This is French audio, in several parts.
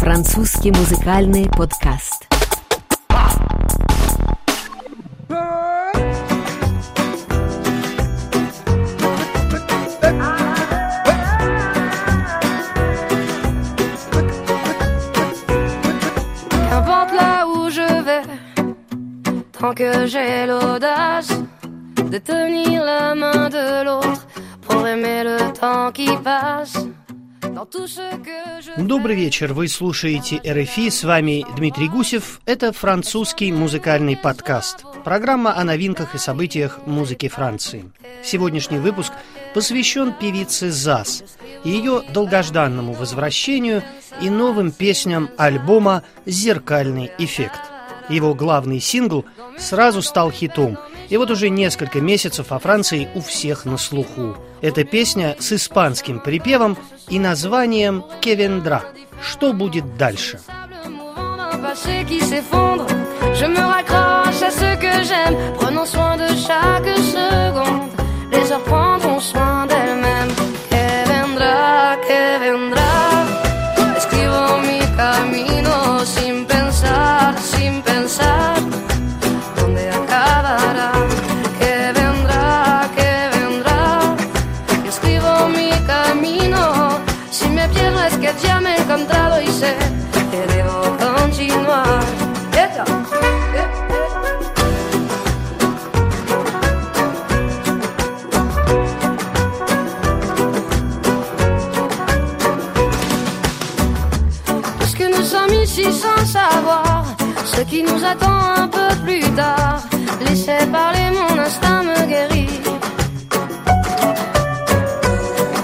Французский музыкальный подкаст. Qu'importe là où je vais, tant que j'ai l'audace de tenir la main de l'autre pour aimer le temps qui passe. Добрый вечер, вы слушаете РФИ, с вами Дмитрий Гусев. Это французский музыкальный подкаст. Программа о новинках и событиях музыки Франции. Сегодняшний выпуск посвящен певице ЗАС, ее долгожданному возвращению и новым песням альбома «Зеркальный эффект». Его главный сингл сразу стал хитом, и вот уже несколько месяцев во Франции у всех на слуху. Это песня с испанским припевом и названием «Кевендра». Что будет дальше? Je me raccroche à ce que j'aime, prenons soin de chaque seconde. Ce qui nous attend un peu plus tard, laissez parler mon instinct me guérit.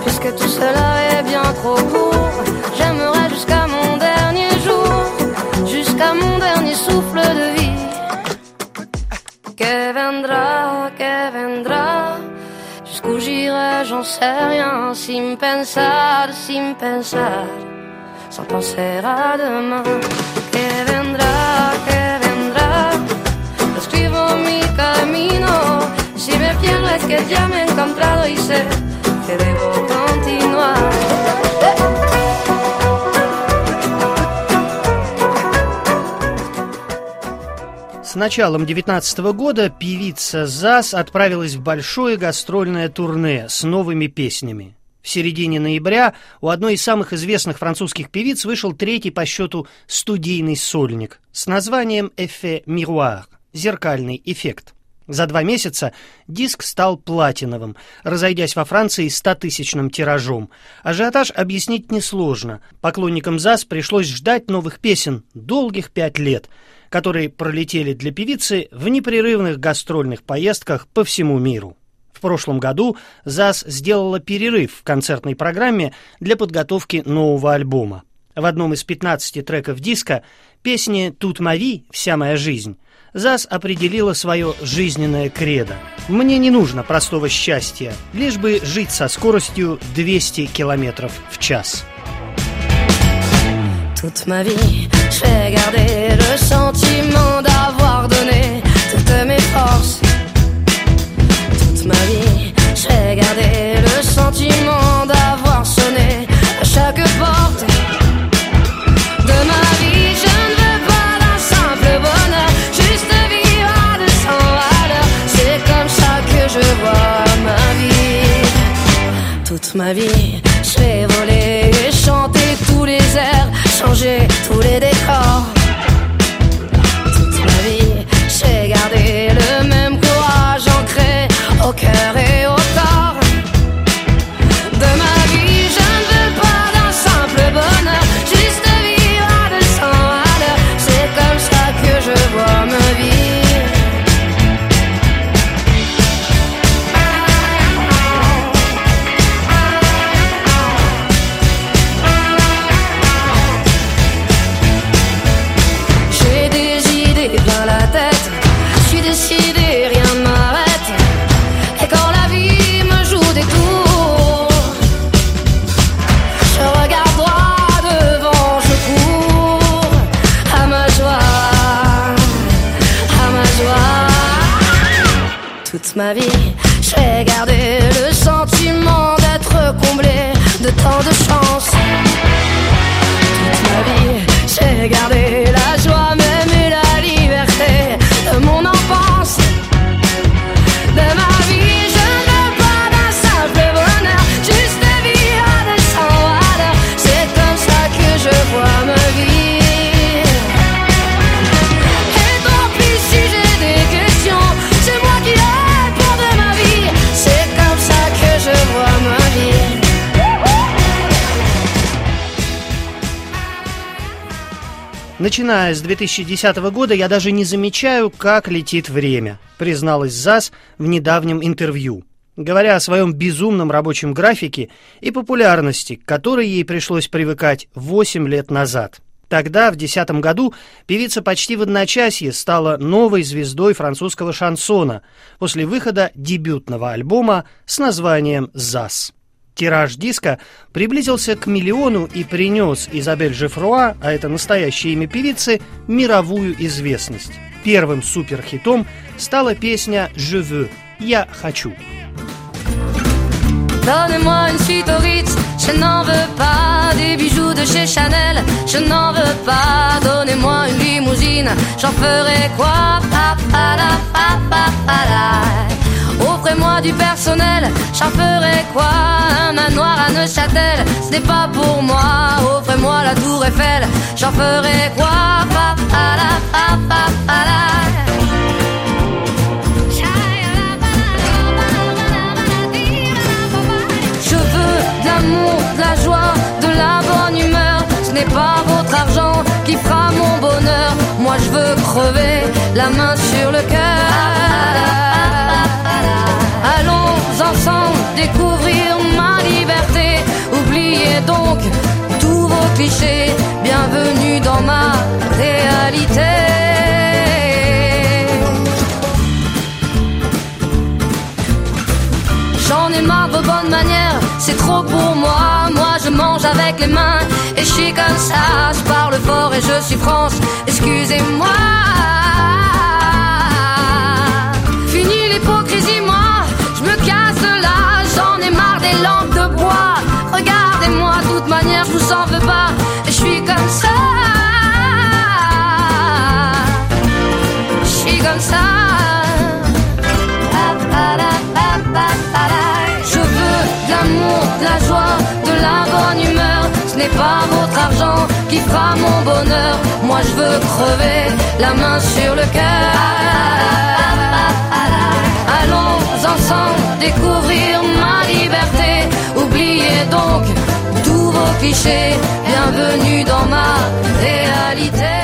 Puisque tout cela est bien trop court, j'aimerais jusqu'à mon dernier jour, jusqu'à mon dernier souffle de vie. Que vendra, que vendra, jusqu'où j'irai, j'en sais rien, sin pensar, sin pensar, sans penser à demain. Que vendra, pierdo es que ya me he encontrado y sé que debo continuar. С началом 19 года певица ЗАС отправилась в большое гастрольное турне с новыми песнями. В середине ноября у одной из самых известных французских певиц вышел третий по счету студийный сольник с названием «Эффе мируар» – «Зеркальный эффект». За два месяца диск стал платиновым, разойдясь во Франции 100-тысячным тиражом. Ажиотаж объяснить несложно. Поклонникам ЗАС пришлось ждать новых песен долгих пять лет, которые пролетели для певицы в непрерывных гастрольных поездках по всему миру. В прошлом году ЗАС сделала перерыв в концертной программе для подготовки нового альбома. В одном из 15 треков диска песни «Тут мави. Вся моя жизнь» ЗАС определила свое жизненное кредо. «Мне не нужно простого счастья, лишь бы жить со скоростью 200 километров в час». Je vais garder le sentiment d'avoir sonné à chaque porte. Ma vie, je vais voler et chanter tous les airs, changer tous les décors. Toute ma vie, je vais garder le même courage ancré au cœur et au Начиная с 2010 года я даже не замечаю, как летит время, призналась ЗАС в недавнем интервью. Говоря о своем безумном рабочем графике и популярности, к которой ей пришлось привыкать 8 лет назад. Тогда, в 2010 году, певица почти в одночасье стала новой звездой французского шансона после выхода дебютного альбома с названием «ЗАС». Тираж диска приблизился к миллиону и принес Изабель Жефруа, а это настоящее имя певицы, мировую известность. Первым суперхитом стала песня «Je veux» – «Я хочу». Donnez-moi une suite au Offrez-moi du personnel, j'en ferai quoi Un manoir à Neuchâtel, ce n'est pas pour moi. Offrez-moi la tour Eiffel, j'en ferai quoi? Je veux de l'amour, de la joie, de la bonne humeur. Ce n'est pas votre argent qui fera mon bonheur. Moi je veux crever la main sur le cœur découvrir ma liberté. Oubliez donc tous vos clichés. Bienvenue dans ma réalité. J'en ai marre de vos bonnes manières, c'est trop pour moi. Moi je mange avec les mains et je suis comme ça. Je parle fort et je suis France, excusez-moi. Fini l'hypocrisie, moi j'en ai marre des lampes de bois. Regardez-moi, de toute manière, je vous en veux pas. Je suis comme ça. Je suis comme ça. Je veux de l'amour, de la joie, de la bonne humeur. Ce n'est pas votre argent qui fera mon bonheur. Moi je veux crever la main sur le cœur ensemble découvrir ma liberté. Oubliez donc tous vos clichés. Bienvenue dans ma réalité.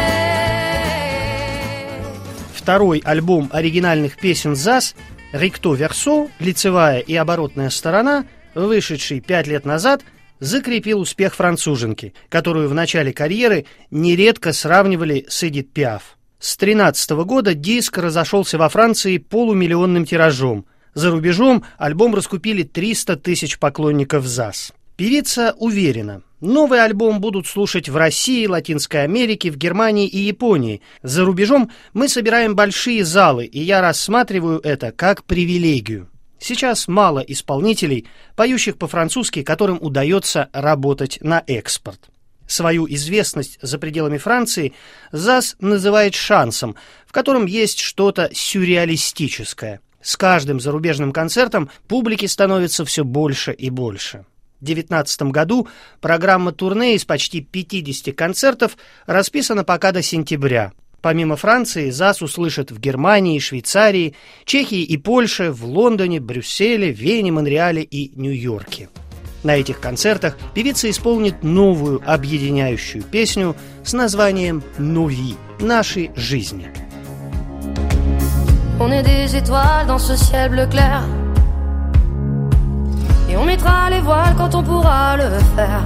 Второй альбом оригинальных песен ЗАС «Рикто Версо. Лицевая и оборотная сторона», вышедший пять лет назад, закрепил успех француженки, которую в начале карьеры нередко сравнивали с Эдит Пиаф. С 13 года диск разошелся во Франции полумиллионным тиражом, за рубежом альбом раскупили 300 тысяч поклонников ЗАС. Певица уверена, новый альбом будут слушать в России, Латинской Америке, в Германии и Японии. За рубежом мы собираем большие залы, и я рассматриваю это как привилегию. Сейчас мало исполнителей, поющих по-французски, которым удается работать на экспорт. Свою известность за пределами Франции ЗАС называет шансом, в котором есть что-то сюрреалистическое – с каждым зарубежным концертом публики становится все больше и больше. В 2019 году программа турне из почти 50 концертов расписана пока до сентября. Помимо Франции, ЗАС услышат в Германии, Швейцарии, Чехии и Польше, в Лондоне, Брюсселе, Вене, Монреале и Нью-Йорке. На этих концертах певица исполнит новую объединяющую песню с названием «Нови» – «Наши жизни». On est des étoiles dans ce ciel bleu clair. Et on mettra les voiles quand on pourra le faire.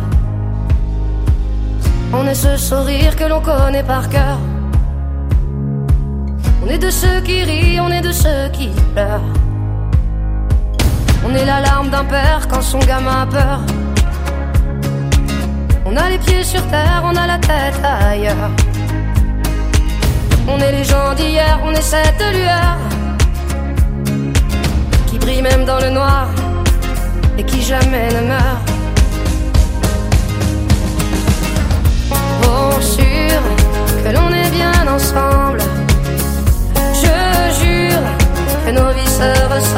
On est ce sourire que l'on connaît par cœur. On est de ceux qui rient, on est de ceux qui pleurent. On est l'alarme d'un père quand son gamin a peur. On a les pieds sur terre, on a la tête ailleurs. On est les gens d'hier, on est cette lueur qui brille même dans le noir et qui jamais ne meurt. Bon, sûr que l'on est bien ensemble. Je jure que nos vies se ressemblent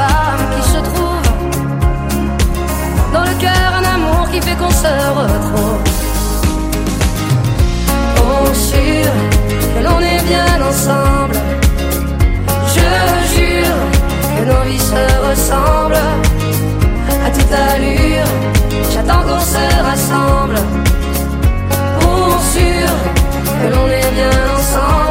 femme qui se trouve. Dans le cœur, un amour qui fait qu'on se retrouve. On sûr que l'on est bien ensemble. Je jure que nos vies se ressemblent à toute allure. J'attends qu'on se rassemble. Pour sûr que l'on est bien ensemble.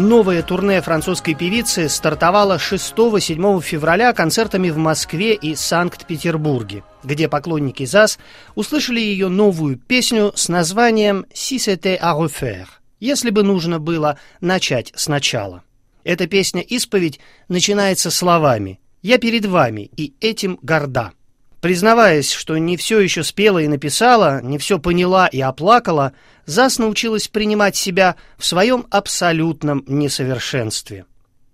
Новое турне французской певицы стартовало 6-7 февраля концертами в Москве и Санкт-Петербурге, где поклонники ЗАС услышали ее новую песню с названием «Si c'était à refaire», если бы нужно было начать сначала. Эта песня-исповедь начинается словами «Я перед вами, и этим горда». Признаваясь, что не все еще спела и написала, не все поняла и оплакала, Зас научилась принимать себя в своем абсолютном несовершенстве.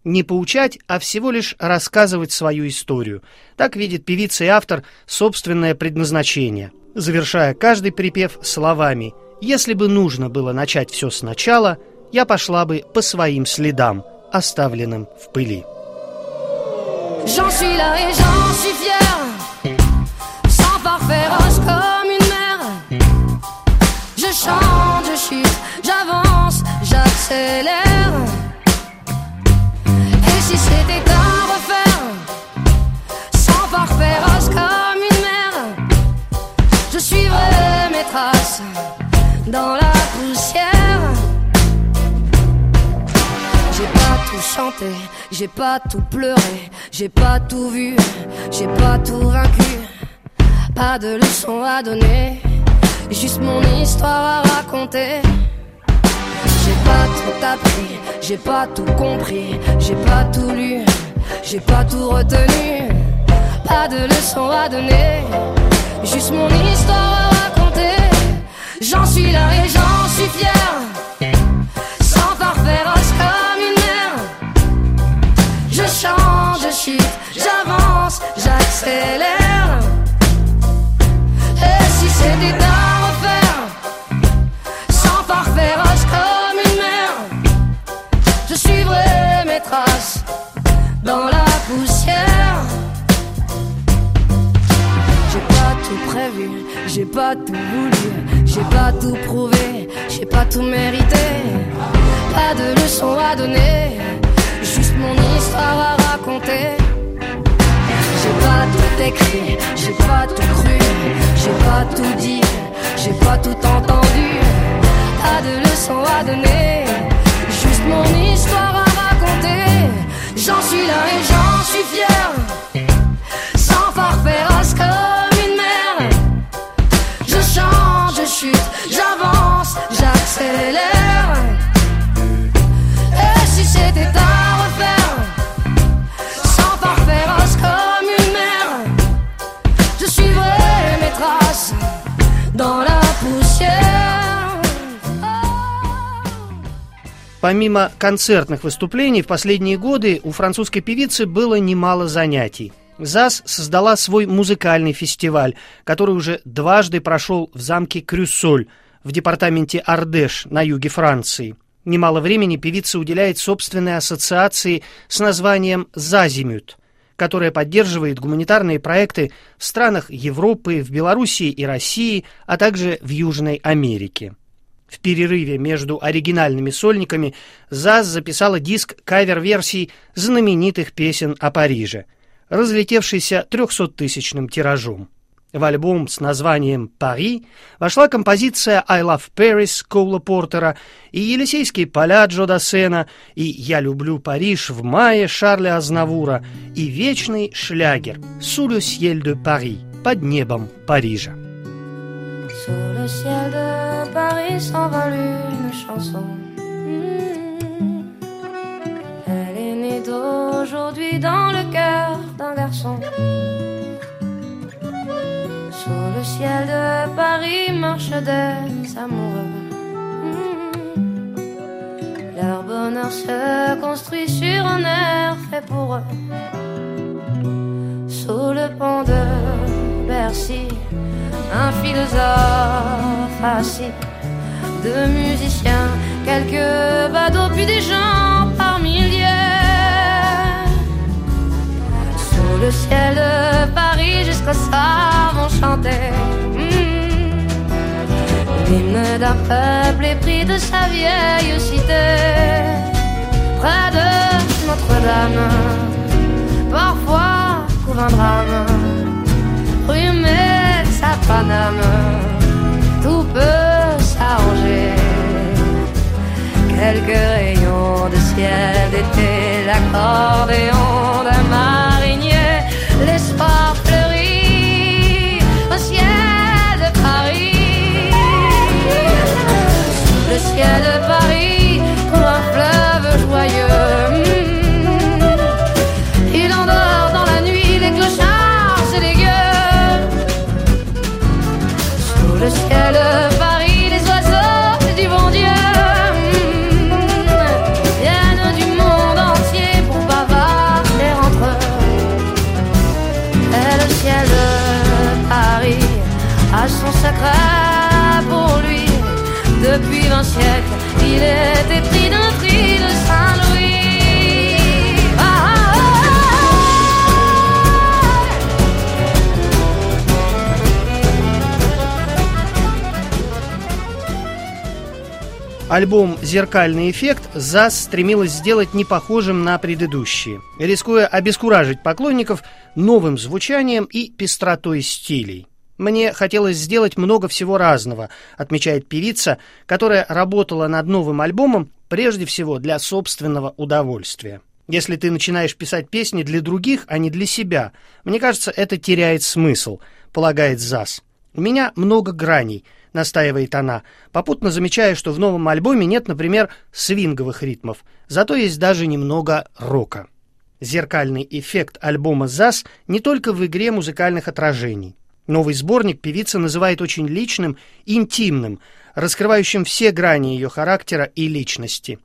Не поучать, а всего лишь рассказывать свою историю. Так видит певица и автор собственное предназначение, завершая каждый припев словами «Если бы нужно было начать все сначала, я пошла бы по своим следам, оставленным в пыли». J'en suis là et j'en suis fier. Je chante, je chute, j'avance, j'accélère. Et si c'était à refaire, sans part féroce comme une mère, je suivrai mes traces dans la poussière. J'ai pas tout chanté, j'ai pas tout pleuré, j'ai pas tout vu, j'ai pas tout vaincu. Pas de leçons à donner, juste mon histoire à raconter. J'ai pas tout appris, j'ai pas tout compris, j'ai pas tout lu, j'ai pas tout retenu. Pas de leçons à donner, juste mon histoire à raconter. J'en suis là et j'en suis fier. J'ai pas tout voulu, j'ai pas tout prouvé, j'ai pas tout mérité. Pas de leçons à donner, juste mon histoire à raconter. J'ai pas tout écrit, j'ai pas tout cru, j'ai pas tout dit, j'ai pas tout entendu. Pas de leçons à donner, juste mon histoire à raconter. J'en suis là et j'en suis fier Помимо концертных выступлений, в последние годы у французской певицы было немало занятий. ЗАС создала свой музыкальный фестиваль, который уже дважды прошел в замке Крюссоль в департаменте Ардеш на юге Франции. Немало времени певица уделяет собственной ассоциации с названием «Зазимют», которая поддерживает гуманитарные проекты в странах Европы, в Белоруссии и России, а также в Южной Америке. В перерыве между оригинальными сольниками ЗАЗ записала диск кавер-версий знаменитых песен о Париже, разлетевшийся 300-тысячным тиражом. В альбом с названием «Пари» вошла композиция «I Love Paris» Коула Портера и «Елисейские поля» Джо Дассена, и «Я люблю Париж» в мае Шарля Азнавура, и вечный шлягер «Sous le ciel de Paris» под небом Парижа. Le ciel de Paris s'envole une chanson. Mmh. Elle aujourd'hui dans le cœur d'un garçon. Sous le ciel de Paris marchent des amoureux. Hmm. Leur bonheur se construit sur un air fait pour eux. Sous le pont de Bercy, un philosophe assis, deux musiciens, quelques badauds, puis des gens par milliers le ciel de Paris jusqu'au soir vont chanter. Hmm. L'hymne d'un peuple épris de sa vieille cité. Près de Notre-Dame, parfois couvre un drame. Paname, tout peut s'arranger. Quelques rayons de ciel d'été, l'accordéon d'un marinier l'espoir fleurit au ciel de Paris. Le ciel de Paris Альбом «Зеркальный эффект» ЗАС стремилась сделать не похожим на предыдущие, рискуя обескуражить поклонников новым звучанием и пестротой стилей. Мне хотелось сделать много всего разного, отмечает певица, которая работала над новым альбомом прежде всего для собственного удовольствия. Если ты начинаешь писать песни для других, а не для себя, мне кажется, это теряет смысл, полагает ЗАС. У меня много граней, настаивает она, попутно замечая, что в новом альбоме нет, например, свинговых ритмов, зато есть даже немного рока. Зеркальный эффект альбома ЗАС не только в игре музыкальных отражений. Новый сборник певица называет очень личным, интимным, раскрывающим все грани ее характера и личности.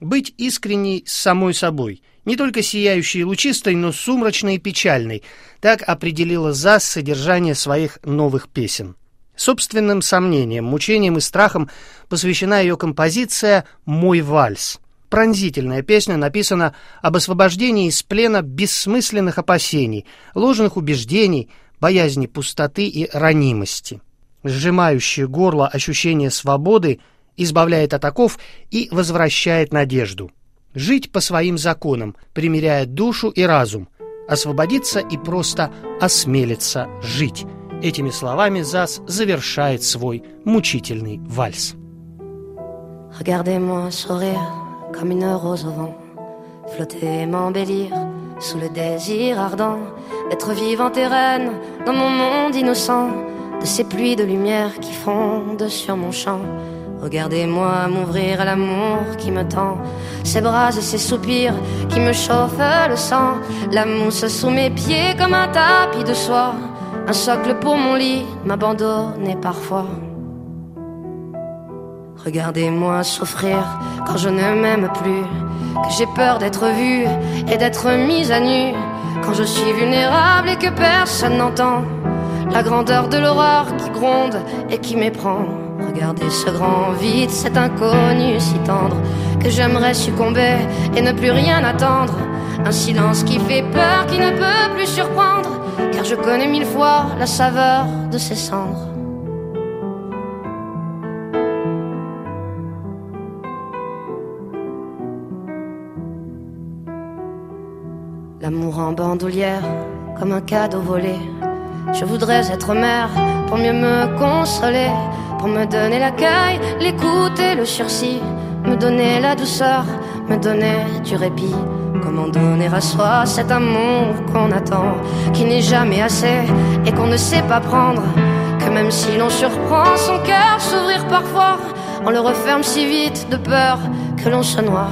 Быть искренней с самой собой, не только сияющей и лучистой, но сумрачной и печальной, так определила ЗАС содержание своих новых песен. Собственным сомнением, мучением и страхом посвящена ее композиция «Мой вальс». Пронзительная песня написана об освобождении из плена бессмысленных опасений, ложных убеждений, боязни пустоты и ранимости. Сжимающее горло ощущение свободы избавляет от оков и возвращает надежду. Жить по своим законам, примиряя душу и разум, освободиться и просто осмелиться жить. Этими словами ЗАС завершает свой мучительный вальс. Regardez-moi sourire comme une rose au vent, flotter m'embellir sous le désir ardent d'être vivante et reine dans mon monde innocent, de ces pluies de lumière qui fondent sur mon champ. Regardez-moi m'ouvrir à l'amour qui me tend, ses bras et ses soupirs qui me chauffent le sang, la mousse sous mes pieds comme un tapis de soie, un socle pour mon lit m'abandonner parfois. Regardez-moi souffrir quand je ne m'aime plus, que j'ai peur d'être vue et d'être mise à nu, quand je suis vulnérable et que personne n'entend la grandeur de l'horreur qui gronde et qui m'éprend. Regardez ce grand vide, cet inconnu si tendre, que j'aimerais succomber et ne plus rien attendre. Un silence qui fait peur, qui ne peut plus surprendre, car je connais mille fois la saveur de ses cendres. L'amour en bandoulière, comme un cadeau volé. Je voudrais être mère pour mieux me consoler, pour me donner l'accueil, l'écoute et le sursis, me donner la douceur, me donner du répit. Comment donner à soi cet amour qu'on attend, qui n'est jamais assez et qu'on ne sait pas prendre? Que même si l'on surprend son cœur s'ouvrir parfois, on le referme si vite de peur que l'on se noie.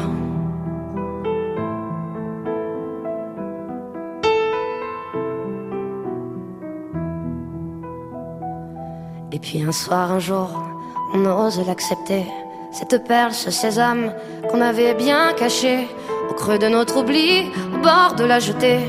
Et puis un soir, un jour, on ose l'accepter. Cette perle, ce sésame qu'on avait bien cachée au creux de notre oubli, au bord de la jetée.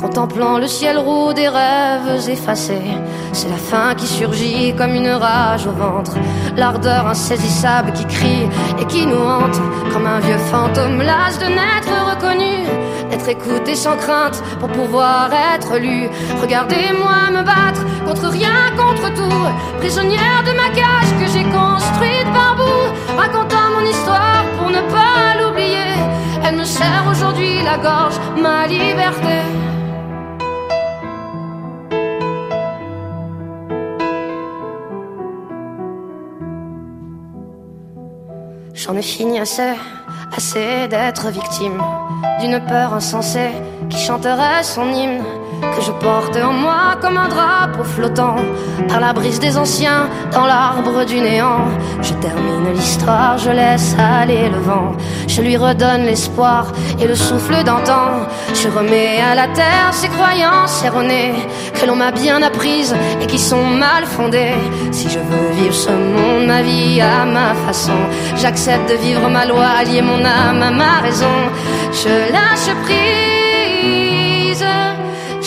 Contemplant le ciel roux des rêves effacés, c'est la faim qui surgit comme une rage au ventre, l'ardeur insaisissable qui crie et qui nous hante comme un vieux fantôme las de n'être reconnu, d'être écouté sans crainte pour pouvoir être lu. Regardez-moi me battre contre rien, contre tout, prisonnière de ma cage que j'ai construite par bout, racontant mon histoire pour ne pas l'oublier. Elle me serre aujourd'hui la gorge, ma liberté. J'en ai fini assez, assez d'être victime d'une peur insensée qui chanterait son hymne que je porte en moi comme un drapeau flottant par la brise des anciens dans l'arbre du néant. Je termine l'histoire, je laisse aller le vent, je lui redonne l'espoir et le souffle d'antan. Je remets à la terre ces croyances erronées que l'on m'a bien apprises et qui sont mal fondées. Si je veux vivre ce monde, ma vie à ma façon, j'accepte de vivre ma loi, allier mon âme à ma raison. Je lâche prise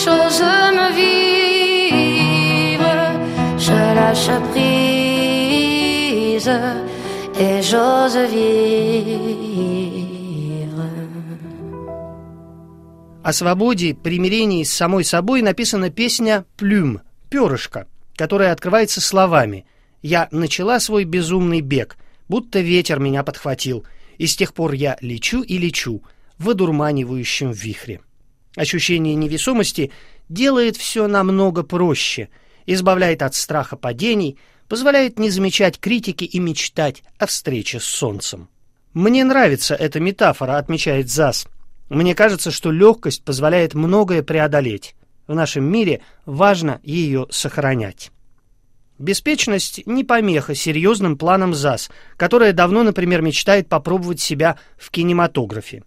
j'ose me vivre, je lâche prise et j'ose vivre. О свободе, примирении с самой собой написана песня «Плюм» — «Перышко», которая открывается словами «Я начала свой безумный бег, будто ветер меня подхватил, и с тех пор я лечу и лечу в одурманивающем вихре». Ощущение невесомости делает все намного проще, избавляет от страха падений, позволяет не замечать критики и мечтать о встрече с солнцем. Мне нравится эта метафора, отмечает ЗАС. Мне кажется, что легкость позволяет многое преодолеть. В нашем мире важно ее сохранять. Беспечность не помеха серьезным планам ЗАС, которая давно, например, мечтает попробовать себя в кинематографе.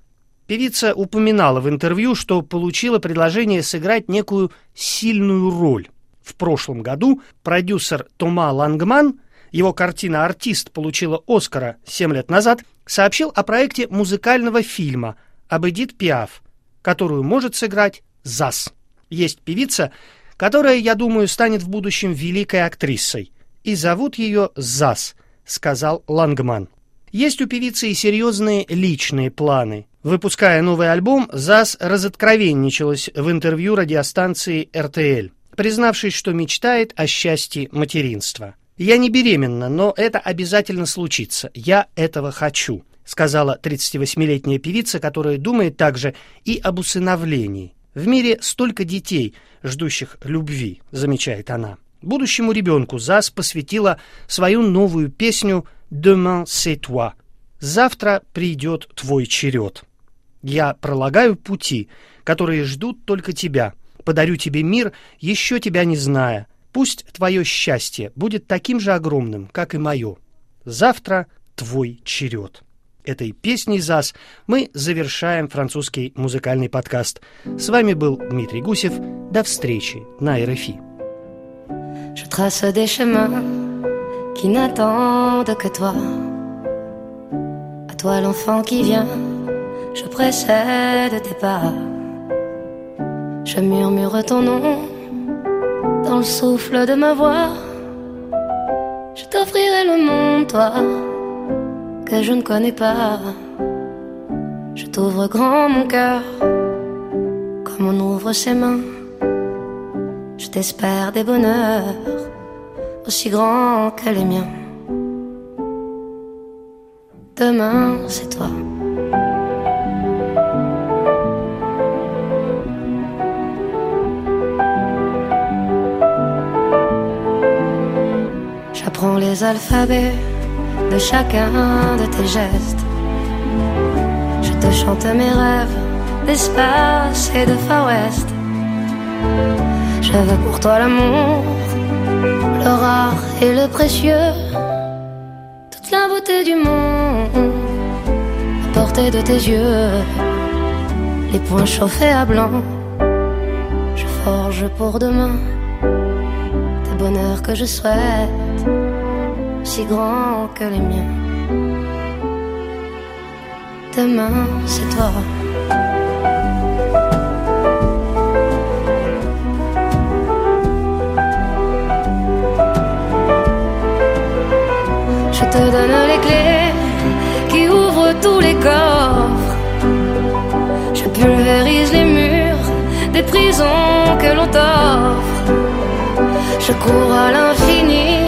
Певица упоминала в интервью, что получила предложение сыграть некую сильную роль. В прошлом году продюсер Тома Лангман, его картина «Артист» получила Оскара 7 лет назад, сообщил о проекте музыкального фильма об Эдит Пиаф, которую может сыграть ЗАС. Есть певица, которая, я думаю, станет в будущем великой актрисой. И зовут ее ЗАС, сказал Лангман. Есть у певицы и серьезные личные планы. Выпуская новый альбом, ЗАС разоткровенничалась в интервью радиостанции РТЛ, признавшись, что мечтает о счастье материнства. «Я не беременна, но это обязательно случится. Я этого хочу», сказала 38-летняя певица, которая думает также и об усыновлении. «В мире столько детей, ждущих любви», замечает она. Будущему ребенку ЗАС посвятила свою новую песню «Demain c'est toi» «Завтра придет твой черед». Я пролагаю пути, которые ждут только тебя. Подарю тебе мир, еще тебя не зная. Пусть твое счастье будет таким же огромным, как и мое. Завтра твой черед. Этой песней ЗАС мы завершаем французский музыкальный подкаст. С вами был Дмитрий Гусев. До встречи на РФИ. Je trace des je précède tes pas. Je murmure ton nom dans le souffle de ma voix. Je t'offrirai le monde, toi, que je ne connais pas. Je t'ouvre grand mon cœur, comme on ouvre ses mains. Je t'espère des bonheurs aussi grands que les miens. Demain, c'est toi. J'apprends les alphabets de chacun de tes gestes. Je te chante mes rêves d'espace et de Far West. Je veux pour toi l'amour, le rare et le précieux, toute la beauté du monde à portée de tes yeux. Les poings chauffés à blanc, je forge pour demain bonheur que je souhaite, si grand que les miens. Demain, c'est toi. Je te donne les clés qui ouvrent tous les coffres. Je pulvérise les murs des prisons que l'on t'offre. Je cours à l'infini